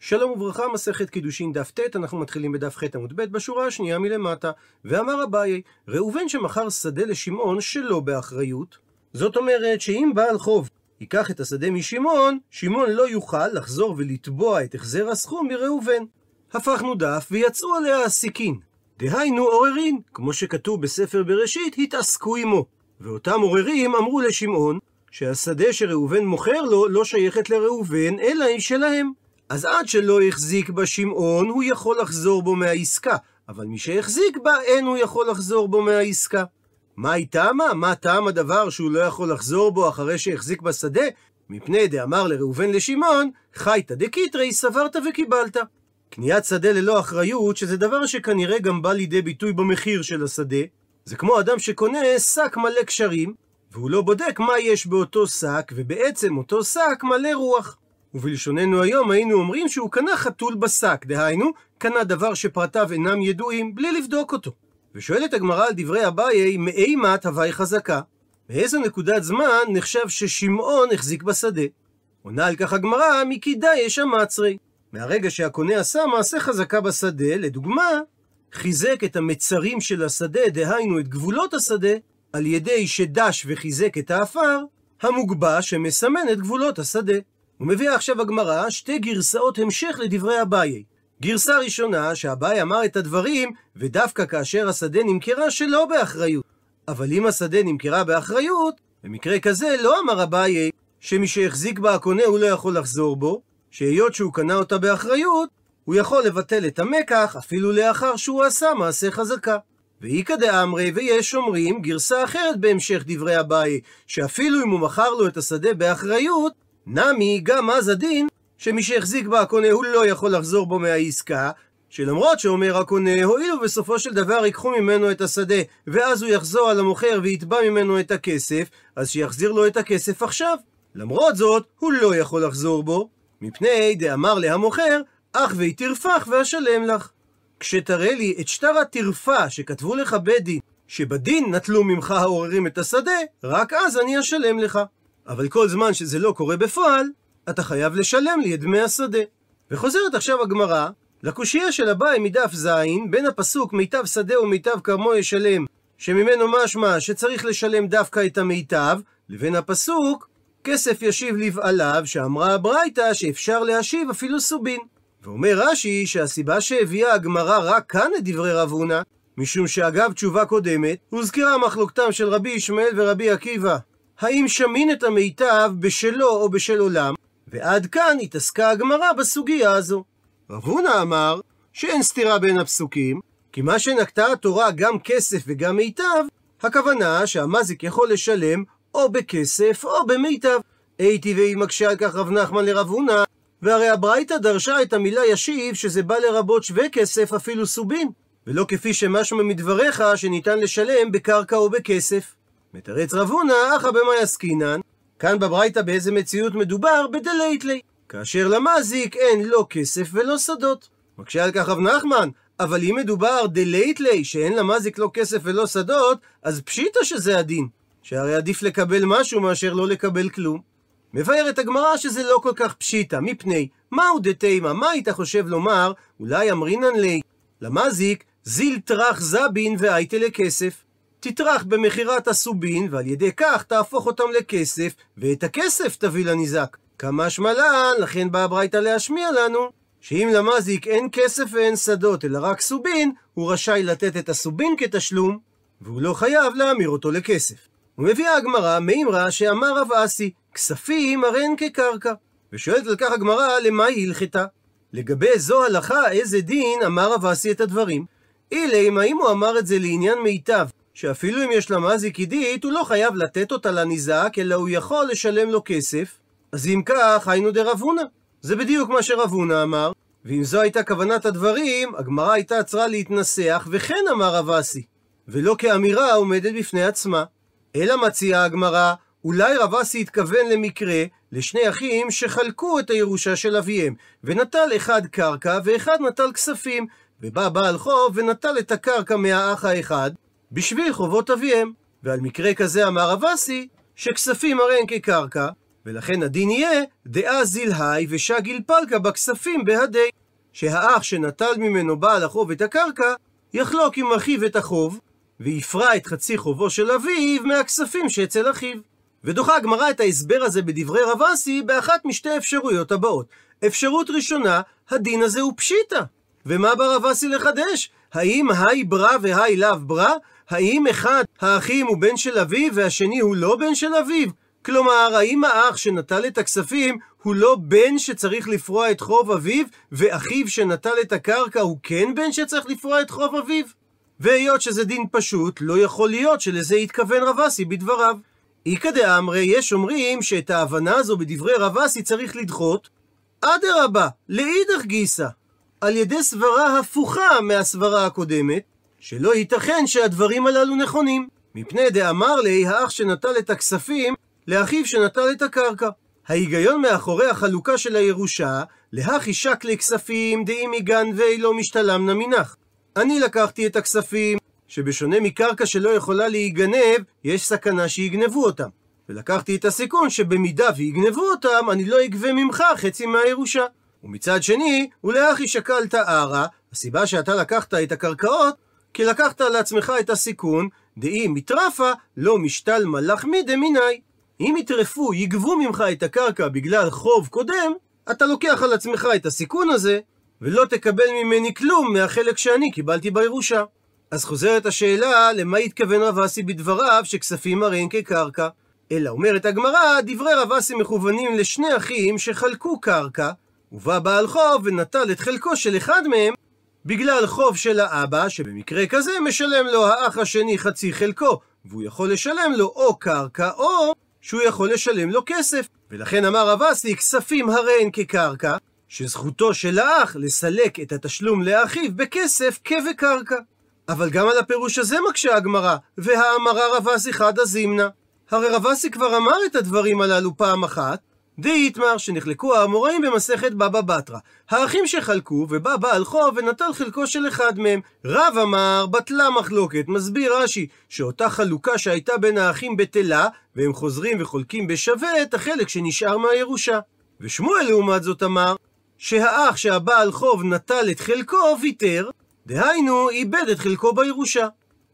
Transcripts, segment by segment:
שלום וברכה, מסכת קידושין דף ט, אנחנו מתחילים בדף ח עמוד ב בשורה השנייה מלמטה. ואמר אביי, ראובן שמכר שדה לשמעון שלא באחריות, זאת אומרת שאם בעל חוב ייקח את השדה משמעון, שמעון לא יוכל לחזור ולתבוע את החזר הסכום מראובן. הפכנו דף ויצאו עליה הסיכין. דהיינו עוררין, כמו שכתוב בספר בראשית, התעסקו עמו. ואותם עוררים אמרו לשמעון, שהשדה שראובן מוכר לו לא שייכת לראובן, אלא היא שלהם. אז עד שלא החזיק בה שמעון, הוא יכול לחזור בו מהעסקה, אבל מי שהחזיק בה, אין הוא יכול לחזור בו מהעסקה. מה היא טעמה? מה טעם הדבר שהוא לא יכול לחזור בו אחרי שהחזיק בשדה? מפני דאמר לראובן לשמעון, חייתא דקיטרי, סברת וקיבלת. קניית שדה ללא אחריות, שזה דבר שכנראה גם בא לידי ביטוי במחיר של השדה, זה כמו אדם שקונה שק מלא קשרים, והוא לא בודק מה יש באותו שק, ובעצם אותו שק מלא רוח. ובלשוננו היום היינו אומרים שהוא קנה חתול בשק, דהיינו, קנה דבר שפרטיו אינם ידועים, בלי לבדוק אותו. ושואלת הגמרא על דברי אביי, מאימת הווי חזקה? באיזו נקודת זמן נחשב ששמעון החזיק בשדה? עונה על כך הגמרא, יש המצרי. מהרגע שהקונה עשה מעשה חזקה בשדה, לדוגמה, חיזק את המצרים של השדה, דהיינו את גבולות השדה, על ידי שדש וחיזק את האפר, המוגבע שמסמן את גבולות השדה. ומביאה עכשיו הגמרא שתי גרסאות המשך לדברי אביי. גרסה ראשונה, שאביי אמר את הדברים, ודווקא כאשר השדה נמכרה שלא באחריות. אבל אם השדה נמכרה באחריות, במקרה כזה לא אמר אביי שמי שהחזיק בה הקונה הוא לא יכול לחזור בו, שהיות שהוא קנה אותה באחריות, הוא יכול לבטל את המקח אפילו לאחר שהוא עשה מעשה חזקה. ואיכא דאמרי, ויש אומרים גרסה אחרת בהמשך דברי אביי, שאפילו אם הוא מכר לו את השדה באחריות, נמי גם אז הדין שמי שהחזיק בה הקונה הוא לא יכול לחזור בו מהעסקה, שלמרות שאומר הקונה, הואיל ובסופו של דבר ייקחו ממנו את השדה, ואז הוא יחזור על המוכר ויתבע ממנו את הכסף, אז שיחזיר לו את הכסף עכשיו. למרות זאת, הוא לא יכול לחזור בו, מפני דאמר להמוכר, אך וי תרפח ואשלם לך. כשתראה לי את שטר הטרפה שכתבו לך בית דין, שבדין נטלו ממך העוררים את השדה, רק אז אני אשלם לך. אבל כל זמן שזה לא קורה בפועל, אתה חייב לשלם לי את דמי השדה. וחוזרת עכשיו הגמרא לקושייה של אביי מדף ז', בין הפסוק מיטב שדה ומיטב כרמו ישלם, שממנו משמע שצריך לשלם דווקא את המיטב, לבין הפסוק כסף ישיב לבעליו, שאמרה הברייתא שאפשר להשיב אפילו סובין. ואומר רש"י שהסיבה שהביאה הגמרא רק כאן את דברי רב הונא, משום שאגב תשובה קודמת, הוזכרה מחלוקתם של רבי ישמעאל ורבי עקיבא, האם שמין את המיטב בשלו או בשל עולם, ועד כאן התעסקה הגמרא בסוגיה הזו. רב הונא אמר שאין סתירה בין הפסוקים, כי מה שנקטה התורה גם כסף וגם מיטב, הכוונה שהמזיק יכול לשלם או בכסף או במיטב. הייתי והיא מקשה על כך רב נחמן לרב הונא, והרי הברייתא דרשה את המילה ישיב שזה בא לרבות שווה כסף אפילו סובין, ולא כפי שמשמע מדבריך שניתן לשלם בקרקע או בכסף. מתרץ רב הונא, אחא במאי עסקינן, כאן בברייתא באיזה מציאות מדובר? בדלייטלי. כאשר למזיק אין לא כסף ולא שדות. מקשה על כך רב נחמן, אבל אם מדובר דלית ליה, שאין למזיק לא כסף ולא שדות, אז פשיטא שזה הדין. שהרי עדיף לקבל משהו מאשר לא לקבל כלום. מבארת הגמרא שזה לא כל כך פשיטא, מפני מהו דתימא, מה היית חושב לומר, אולי אמרינן ליה, למזיק, זיל טרח זבין ואייתי ליה כסף. תטרח במכירת הסובין, ועל ידי כך תהפוך אותם לכסף, ואת הכסף תביא לניזק. כמה שמלן, לכן באה ברייתא להשמיע לנו, שאם למזיק אין כסף ואין שדות, אלא רק סובין, הוא רשאי לתת את הסובין כתשלום, והוא לא חייב להמיר אותו לכסף. ומביאה הגמרא מימרא שאמר רב אסי, כספים הרי הן כקרקע. ושואלת על כך הגמרא, למה היא הלכתה? לגבי זו הלכה, איזה דין אמר רב אסי את הדברים? אילי, האם הוא אמר את זה לעניין מיטב, שאפילו אם יש לה מזיק עידית, הוא לא חייב לתת אותה לניזק, אלא הוא יכול לשלם לו כסף. אז אם כך, היינו דרב הונא. זה בדיוק מה שרב הונא אמר, ואם זו הייתה כוונת הדברים, הגמרא הייתה עצרה להתנסח, וכן אמר רב אסי, ולא כאמירה עומדת בפני עצמה. אלא מציעה הגמרא, אולי רב אסי התכוון למקרה לשני אחים שחלקו את הירושה של אביהם, ונטל אחד קרקע ואחד נטל כספים, ובא בעל חוב ונטל את הקרקע מהאח האחד בשביל חובות אביהם. ועל מקרה כזה אמר רב אסי, שכספים הרי הם כקרקע, ולכן הדין יהיה דאה זילהי ושגיל פלקה בכספים בהדי. שהאח שנטל ממנו בעל החוב את הקרקע, יחלוק עם אחיו את החוב, ויפרע את חצי חובו של אביו מהכספים שאצל אחיו. ודוחה הגמרא את ההסבר הזה בדברי רב אסי באחת משתי אפשרויות הבאות. אפשרות ראשונה, הדין הזה הוא פשיטא. ומה בא רב אסי לחדש? האם היי ברא והי לאו ברא? האם אחד האחים הוא בן של אביו והשני הוא לא בן של אביו? כלומר, האם האח שנטל את הכספים הוא לא בן שצריך לפרוע את חוב אביו, ואחיו שנטל את הקרקע הוא כן בן שצריך לפרוע את חוב אביו? והיות שזה דין פשוט, לא יכול להיות שלזה התכוון רב אסי בדבריו. איכא דאמרי, יש אומרים שאת ההבנה הזו בדברי רב אסי צריך לדחות. אדרבה, לאידך גיסא, על ידי סברה הפוכה מהסברה הקודמת, שלא ייתכן שהדברים הללו נכונים. מפני דאמר לי, האח שנטל את הכספים, לאחיו שנטל את הקרקע. ההיגיון מאחורי החלוקה של הירושה, להכי שקלי כספים דאימי גנבי לא משתלם נמינך. אני לקחתי את הכספים, שבשונה מקרקע שלא יכולה להיגנב, יש סכנה שיגנבו אותם. ולקחתי את הסיכון שבמידה ויגנבו אותם, אני לא אגבה ממך חצי מהירושה. ומצד שני, ולאחי שקלת ערה, הסיבה שאתה לקחת את הקרקעות, כי לקחת לעצמך את הסיכון, דאי מטרפה לא משתל מלחמי דמיני. אם יטרפו, יגבו ממך את הקרקע בגלל חוב קודם, אתה לוקח על עצמך את הסיכון הזה, ולא תקבל ממני כלום מהחלק שאני קיבלתי בירושה. אז חוזרת השאלה, למה התכוון רב אסי בדבריו שכספים הרי הם כקרקע? אלא אומרת הגמרא, דברי רב אסי מכוונים לשני אחים שחלקו קרקע, ובא בעל חוב ונטל את חלקו של אחד מהם בגלל חוב של האבא, שבמקרה כזה משלם לו האח השני חצי חלקו, והוא יכול לשלם לו או קרקע או שהוא יכול לשלם לו כסף. ולכן אמר רב אסי, כספים הרי הן כקרקע, שזכותו של האח לסלק את התשלום לאחיו בכסף כבקרקע. אבל גם על הפירוש הזה מקשה הגמרא, והאמרה רב אסי חדא זימנה. הרי רב אסי כבר אמר את הדברים הללו פעם אחת, דאיתמר שנחלקו האמוראים במסכת בבא בתרא. האחים שחלקו, ובא בעל חוב ונטל חלקו של אחד מהם. רב אמר, בטלה מחלוקת. מסביר רש"י, שאותה חלוקה שהייתה בין האחים בטלה, והם חוזרים וחולקים בשווה את החלק שנשאר מהירושה. ושמואל לעומת זאת אמר, שהאח שהבעל חוב נטל את חלקו, ויתר, דהיינו, איבד את חלקו בירושה.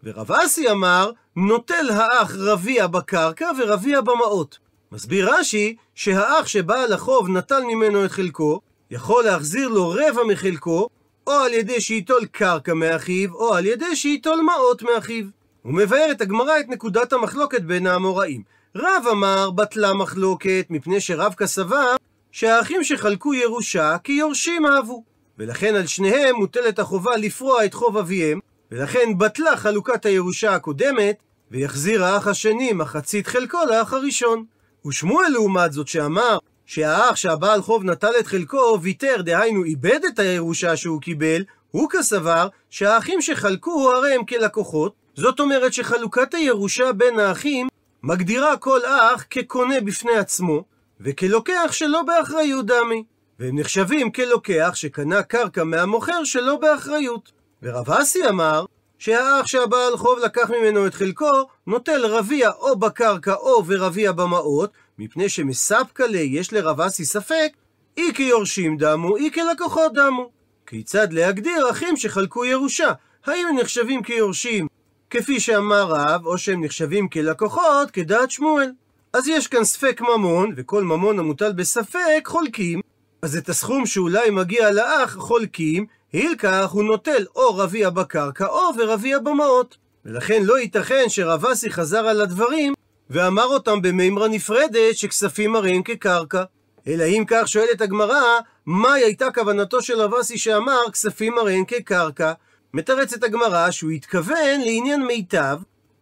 ורב אסי אמר, נוטל האח רביע בקרקע ורביע במעות. מסביר רש"י שהאח שבעל החוב נטל ממנו את חלקו, יכול להחזיר לו רבע מחלקו, או על ידי שייטול קרקע מאחיו, או על ידי שייטול מעות מאחיו. הוא מבאר את הגמרא את נקודת המחלוקת בין האמוראים. רב אמר בטלה מחלוקת, מפני שרבקה סבר שהאחים שחלקו ירושה כיורשים אהבו. ולכן על שניהם מוטלת החובה לפרוע את חוב אביהם, ולכן בטלה חלוקת הירושה הקודמת, ויחזיר האח השני מחצית חלקו לאח הראשון. ושמואל לעומת זאת שאמר שהאח שהבעל חוב נטל את חלקו ויתר, דהיינו איבד את הירושה שהוא קיבל, הוא כסבר שהאחים שחלקו הרי הם כלקוחות, זאת אומרת שחלוקת הירושה בין האחים מגדירה כל אח כקונה בפני עצמו, וכלוקח שלא באחריות דמי. והם נחשבים כלוקח שקנה קרקע מהמוכר שלא באחריות. ורב אסי אמר שהאח שהבעל חוב לקח ממנו את חלקו, נוטל רביע או בקרקע או ורביע במעות, מפני שמספקא לי יש לרב אסי ספק, אי כיורשים דמו, אי כלקוחות דמו. כיצד להגדיר אחים שחלקו ירושה? האם הם נחשבים כיורשים כפי שאמר רב, או שהם נחשבים כלקוחות כדעת שמואל? אז יש כאן ספק ממון, וכל ממון המוטל בספק חולקים. אז את הסכום שאולי מגיע לאח חולקים, הילקח הוא נוטל או רביע בקרקע או ורביע במעות. ולכן לא ייתכן שרב אסי חזר על הדברים ואמר אותם במימרה נפרדת שכספים מראים כקרקע. אלא אם כך שואלת הגמרא, מהי הייתה כוונתו של רב אסי שאמר כספים מראים כקרקע? מתרצת הגמרא שהוא התכוון לעניין מיטב,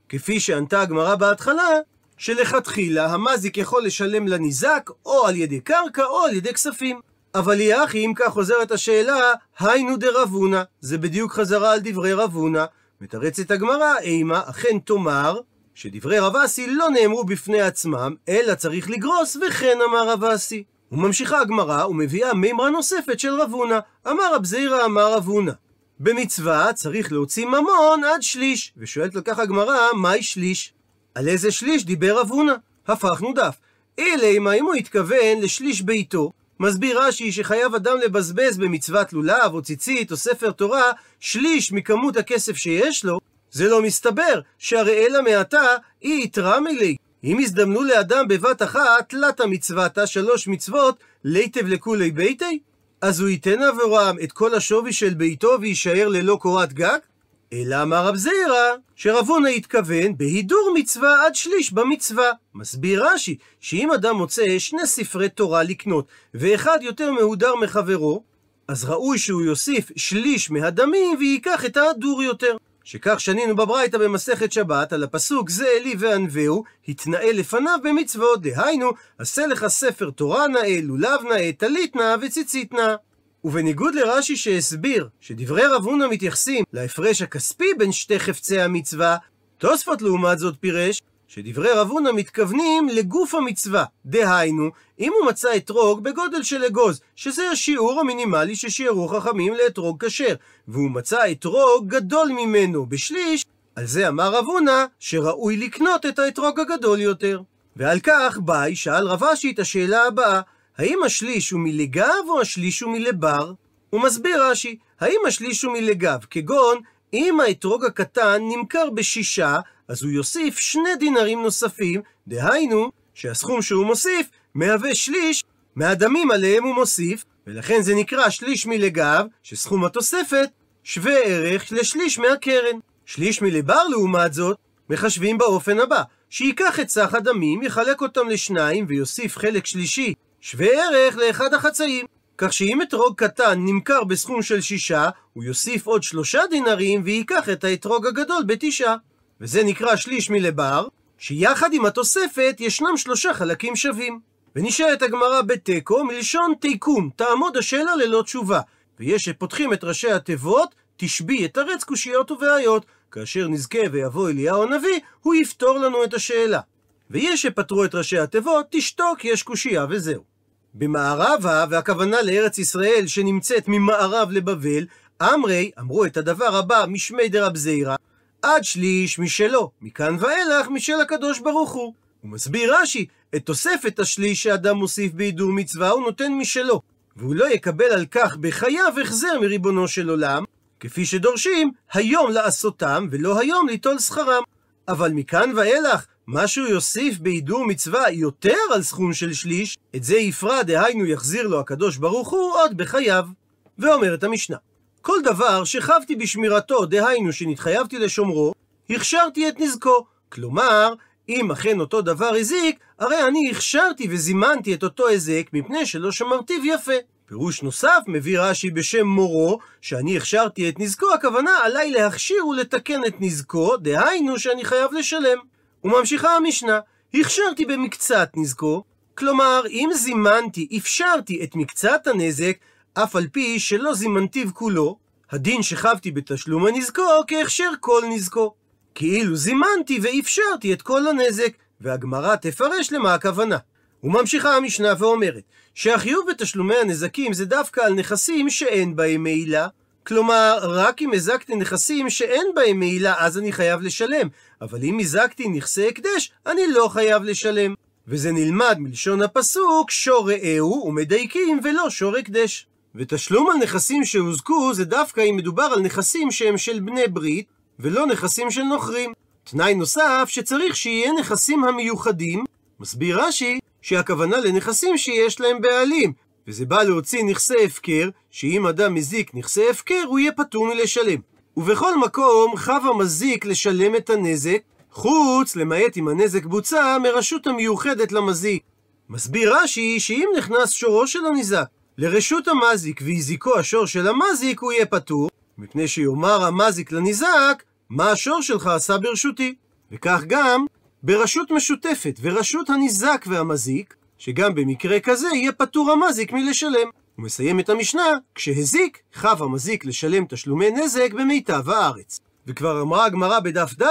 כפי שענתה הגמרא בהתחלה, שלכתחילה המזיק יכול לשלם לניזק או על ידי קרקע או על ידי כספים. אבל יחי, אם כך חוזרת השאלה, היינו דרבונה. זה בדיוק חזרה על דברי רבונה. מתרצת הגמרא, אימה, אכן תאמר, שדברי רב אסי לא נאמרו בפני עצמם, אלא צריך לגרוס, וכן אמר רב אסי. וממשיכה הגמרא ומביאה מימרה נוספת של רבונה. אמר רב זעירא אמר רבונה. במצווה צריך להוציא ממון עד שליש. ושואלת לכך הגמרא, מהי שליש? על איזה שליש דיבר רבונה? הפכנו דף. אלא אם הוא התכוון לשליש ביתו, מסביר רש"י שחייב אדם לבזבז במצוות לולב או ציצית או ספר תורה שליש מכמות הכסף שיש לו, זה לא מסתבר, שהרי אלא מעתה היא יתרה מלי. אם הזדמנו לאדם בבת אחת תלת מצוותה שלוש מצוות, ליטב לכולי ביתי? אז הוא ייתן עבורם את כל השווי של ביתו ויישאר ללא קורת גג? אלא אמר רב זעירא, שרב הונא התכוון בהידור מצווה עד שליש במצווה. מסביר רש"י, שאם אדם מוצא שני ספרי תורה לקנות, ואחד יותר מהודר מחברו, אז ראוי שהוא יוסיף שליש מהדמים וייקח את ההדור יותר. שכך שנינו בברייתא במסכת שבת על הפסוק זה אלי וענווהו, התנאה לפניו במצוות, דהיינו, עשה לך ספר תורה נאה, לולב נאה, טלית נאה וציצית נאה. ובניגוד לרש"י שהסביר שדברי רב הונא מתייחסים להפרש הכספי בין שתי חפצי המצווה, תוספות לעומת זאת פירש שדברי רב הונא מתכוונים לגוף המצווה. דהיינו, אם הוא מצא אתרוג בגודל של אגוז, שזה השיעור המינימלי ששיערו חכמים לאתרוג כשר, והוא מצא אתרוג גדול ממנו בשליש, על זה אמר רב הונא שראוי לקנות את האתרוג הגדול יותר. ועל כך באי שאל רב אשי את השאלה הבאה, האם השליש הוא מלגב או השליש הוא מלבר? הוא מסביר רש"י, האם השליש הוא מלגב, כגון אם האתרוג הקטן נמכר בשישה, אז הוא יוסיף שני דינרים נוספים, דהיינו, שהסכום שהוא מוסיף מהווה שליש מהדמים עליהם הוא מוסיף, ולכן זה נקרא שליש מלגב, שסכום התוספת שווה ערך לשליש מהקרן. שליש מלבר, לעומת זאת, מחשבים באופן הבא, שייקח את סך הדמים, יחלק אותם לשניים ויוסיף חלק שלישי שווה ערך לאחד החצאים. כך שאם אתרוג קטן נמכר בסכום של שישה, הוא יוסיף עוד שלושה דינרים וייקח את האתרוג הגדול בתשעה. וזה נקרא שליש מלבר, שיחד עם התוספת ישנם שלושה חלקים שווים. ונשארת הגמרא בתיקו מלשון תיקון, תעמוד השאלה ללא תשובה. ויש שפותחים את ראשי התיבות, תשבי יתרץ קושיות ובעיות. כאשר נזכה ויבוא אליהו הנביא, הוא יפתור לנו את השאלה. ויש שפתרו את ראשי התיבות, תשתוק, יש קושייה וזהו. במערבה, והכוונה לארץ ישראל שנמצאת ממערב לבבל, אמרי, אמרו את הדבר הבא משמי דרב זעירא, עד שליש משלו, מכאן ואילך משל הקדוש ברוך הוא. הוא מסביר רש"י, את תוספת השליש שאדם מוסיף בהידור מצווה הוא נותן משלו, והוא לא יקבל על כך בחייו החזר מריבונו של עולם, כפי שדורשים היום לעשותם, ולא היום ליטול שכרם. אבל מכאן ואילך, מה שהוא יוסיף בהידור מצווה יותר על סכום של שליש, את זה יפרע, דהיינו יחזיר לו הקדוש ברוך הוא עוד בחייו. ואומרת המשנה, כל דבר שכבתי בשמירתו, דהיינו שנתחייבתי לשומרו, הכשרתי את נזקו. כלומר, אם אכן אותו דבר הזיק, הרי אני הכשרתי וזימנתי את אותו היזק מפני שלא שמרתיו יפה. פירוש נוסף מביא רש"י בשם מורו, שאני הכשרתי את נזקו, הכוונה עליי להכשיר ולתקן את נזקו, דהיינו שאני חייב לשלם. וממשיכה המשנה, הכשרתי במקצת נזקו, כלומר, אם זימנתי, אפשרתי את מקצת הנזק, אף על פי שלא זימנתיו כולו, הדין שכבתי בתשלום הנזקו כהכשר כל נזקו. כאילו זימנתי ואפשרתי את כל הנזק, והגמרא תפרש למה הכוונה. וממשיכה המשנה ואומרת, שהחיוב בתשלומי הנזקים זה דווקא על נכסים שאין בהם מעילה, כלומר, רק אם הזקתי נכסים שאין בהם מעילה, אז אני חייב לשלם. אבל אם הזקתי נכסי הקדש, אני לא חייב לשלם. וזה נלמד מלשון הפסוק, שור רעהו ומדייקים ולא שור הקדש. ותשלום על נכסים שהוזכו זה דווקא אם מדובר על נכסים שהם של בני ברית, ולא נכסים של נוכרים. תנאי נוסף שצריך שיהיה נכסים המיוחדים, מסביר רש"י שהכוונה לנכסים שיש להם בעלים, וזה בא להוציא נכסי הפקר, שאם אדם מזיק נכסי הפקר, הוא יהיה פטור מלשלם. ובכל מקום חב המזיק לשלם את הנזק, חוץ, למעט אם הנזק בוצע, מרשות המיוחדת למזיק. מסביר רש"י שאם נכנס שורו של הניזק לרשות המזיק והזיקו השור של המזיק, הוא יהיה פטור, מפני שיאמר המזיק לניזק, מה השור שלך עשה ברשותי. וכך גם ברשות משותפת ורשות הניזק והמזיק, שגם במקרה כזה יהיה פטור המזיק מלשלם. הוא מסיים את המשנה, כשהזיק, חב המזיק לשלם תשלומי נזק במיטב הארץ. וכבר אמרה הגמרא בדף ד'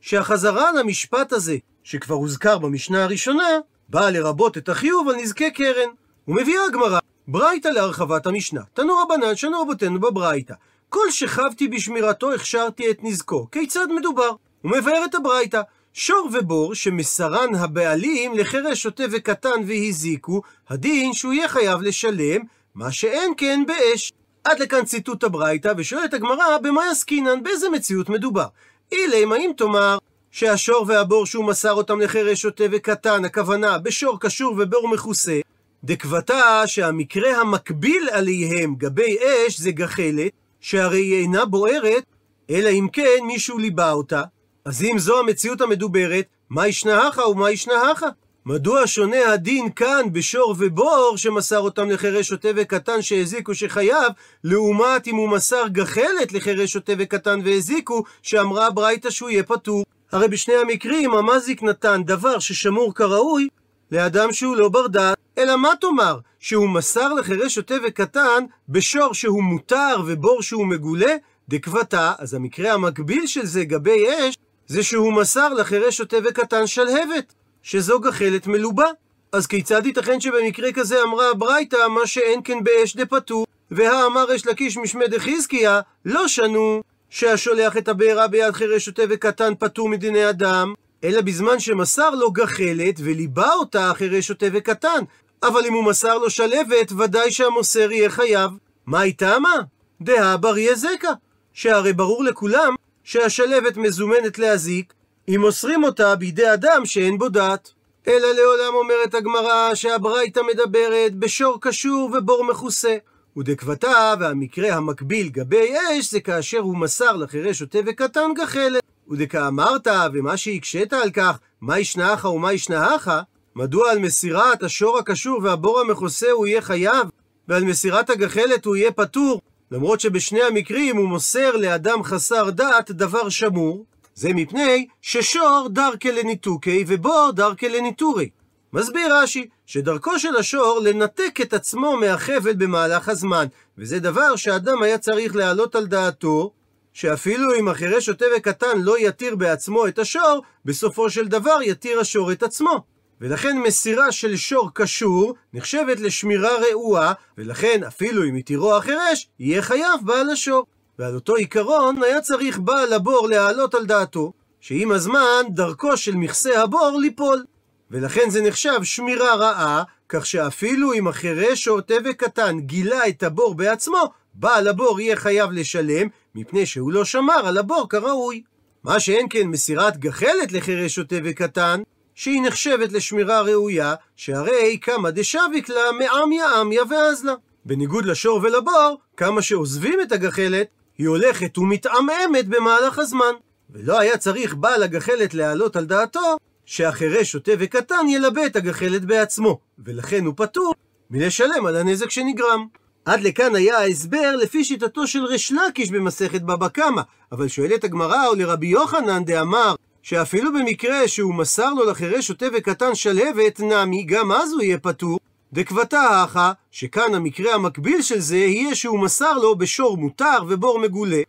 שהחזרה למשפט הזה, שכבר הוזכר במשנה הראשונה, באה לרבות את החיוב על נזקי קרן. ומביאה הגמרא ברייתא להרחבת המשנה. תנו רבנן שנו רבותינו בברייתא. כל שכבתי בשמירתו הכשרתי את נזקו. כיצד מדובר? הוא מבאר את הברייתא. שור ובור שמסרן הבעלים לחירש שוטה וקטן והזיקו, הדין שהוא יהיה חייב לשלם, מה שאין כן באש. עד לכאן ציטוט הברייתא, ושואלת הגמרא, במה יסקינן, באיזה מציאות מדובר? אילם, האם תאמר שהשור והבור שהוא מסר אותם לחירש שוטה וקטן, הכוונה בשור קשור ובור מכוסה, דקבתה שהמקרה המקביל עליהם גבי אש זה גחלת, שהרי היא אינה בוערת, אלא אם כן מישהו ליבה אותה. אז אם זו המציאות המדוברת, מה ישנה הכה ומה ישנה הכה? מדוע שונה הדין כאן בשור ובור שמסר אותם לחירש שוטה וקטן שהזיקו שחייב, לעומת אם הוא מסר גחלת לחירש שוטה וקטן והזיקו, שאמרה הברייתא שהוא יהיה פטור. הרי בשני המקרים המזיק נתן דבר ששמור כראוי לאדם שהוא לא בר דעת, אלא מה תאמר? שהוא מסר לחירש שוטה וקטן בשור שהוא מותר ובור שהוא מגולה? דקבתה, אז המקרה המקביל של זה גבי אש, זה שהוא מסר לחירש שוטה וקטן שלהבת, שזו גחלת מלובה. אז כיצד ייתכן שבמקרה כזה אמרה הברייתא מה שאין כן באש דפטור, והאמר אש לקיש משמי דחזקיה, לא שנו שהשולח את הבעירה ביד חירש שוטה וקטן פטור מדיני אדם, אלא בזמן שמסר לו גחלת וליבה אותה חירש שוטה וקטן. אבל אם הוא מסר לו שלבת, ודאי שהמוסר יהיה חייב. מה איתה מה? דהא בריה זקה. שהרי ברור לכולם שהשלבת מזומנת להזיק, אם מוסרים אותה בידי אדם שאין בו דעת. אלא לעולם אומרת הגמרא שהברייתא מדברת בשור קשור ובור מכוסה. ודקבתה, והמקרה המקביל גבי אש, זה כאשר הוא מסר לחירש שוטה וקטן גחלת. ודכאמרת, ומה שהקשית על כך, מה ישנאך ומה ישנאך, מדוע על מסירת השור הקשור והבור המכוסה הוא יהיה חייב, ועל מסירת הגחלת הוא יהיה פטור, למרות שבשני המקרים הוא מוסר לאדם חסר דעת דבר שמור, זה מפני ששור דרכי לניתוקי ובור דרכי לניטורי. מסביר רש"י, שדרכו של השור לנתק את עצמו מהחבל במהלך הזמן, וזה דבר שאדם היה צריך להעלות על דעתו, שאפילו אם החירש שוטה וקטן לא יתיר בעצמו את השור, בסופו של דבר יתיר השור את עצמו. ולכן מסירה של שור קשור נחשבת לשמירה רעועה, ולכן אפילו אם יתירו החירש, יהיה חייב בעל השור. ועל אותו עיקרון היה צריך בעל הבור להעלות על דעתו, שעם הזמן דרכו של מכסה הבור ליפול. ולכן זה נחשב שמירה רעה, כך שאפילו אם החירש שוטה וקטן גילה את הבור בעצמו, בעל הבור יהיה חייב לשלם, מפני שהוא לא שמר על הבור כראוי. מה שאין כן מסירת גחלת לחירש שוטה וקטן, שהיא נחשבת לשמירה ראויה, שהרי כמה דשביק לה מעמיה עמיה ואזלה. בניגוד לשור ולבור, כמה שעוזבים את הגחלת, היא הולכת ומתעמעמת במהלך הזמן. ולא היה צריך בעל הגחלת להעלות על דעתו שהחירש שוטה וקטן ילבה את הגחלת בעצמו, ולכן הוא פטור מלשלם על הנזק שנגרם. עד לכאן היה ההסבר לפי שיטתו של ריש לקיש במסכת בבא קמא, אבל שואלת הגמרא או לרבי יוחנן דאמר שאפילו במקרה שהוא מסר לו לחירש שוטה וקטן שלהבת נמי, גם אז הוא יהיה פטור. דקבתה האחה, שכאן המקרה המקביל של זה יהיה שהוא מסר לו בשור מותר ובור מגולה.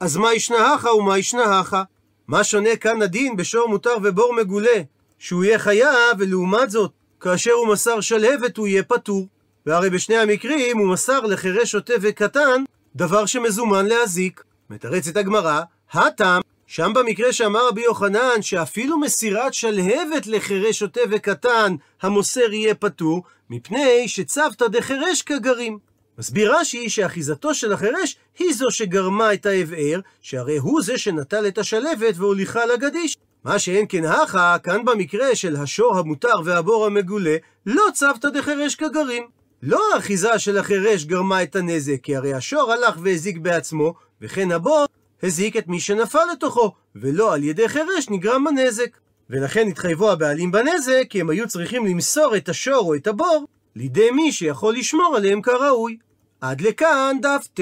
אז מה ישנה הכה ומה ישנה הכה? מה שונה כאן הדין בשור מותר ובור מגולה? שהוא יהיה חייב, ולעומת זאת, כאשר הוא מסר שלהבת הוא יהיה פטור. והרי בשני המקרים הוא מסר לחירש שוטה וקטן דבר שמזומן להזיק. מתרצת הגמרא, הטעם, שם במקרה שאמר רבי יוחנן שאפילו מסירת שלהבת לחירש שוטה וקטן המוסר יהיה פטור, מפני שצוותא דחירש כגרים. מסביר רש"י שאחיזתו של החירש היא זו שגרמה את ההבער, שהרי הוא זה שנטל את השלבת והוליכה לגדיש. מה שאין כן הכה, כאן במקרה של השור המותר והבור המגולה, לא צוותא דחירש כגרים. לא האחיזה של החירש גרמה את הנזק, כי הרי השור הלך והזיק בעצמו, וכן הבור הזיק את מי שנפל לתוכו, ולא על ידי חירש נגרם הנזק. ולכן התחייבו הבעלים בנזק, כי הם היו צריכים למסור את השור או את הבור לידי מי שיכול לשמור עליהם כראוי. עד לכאן דף ט.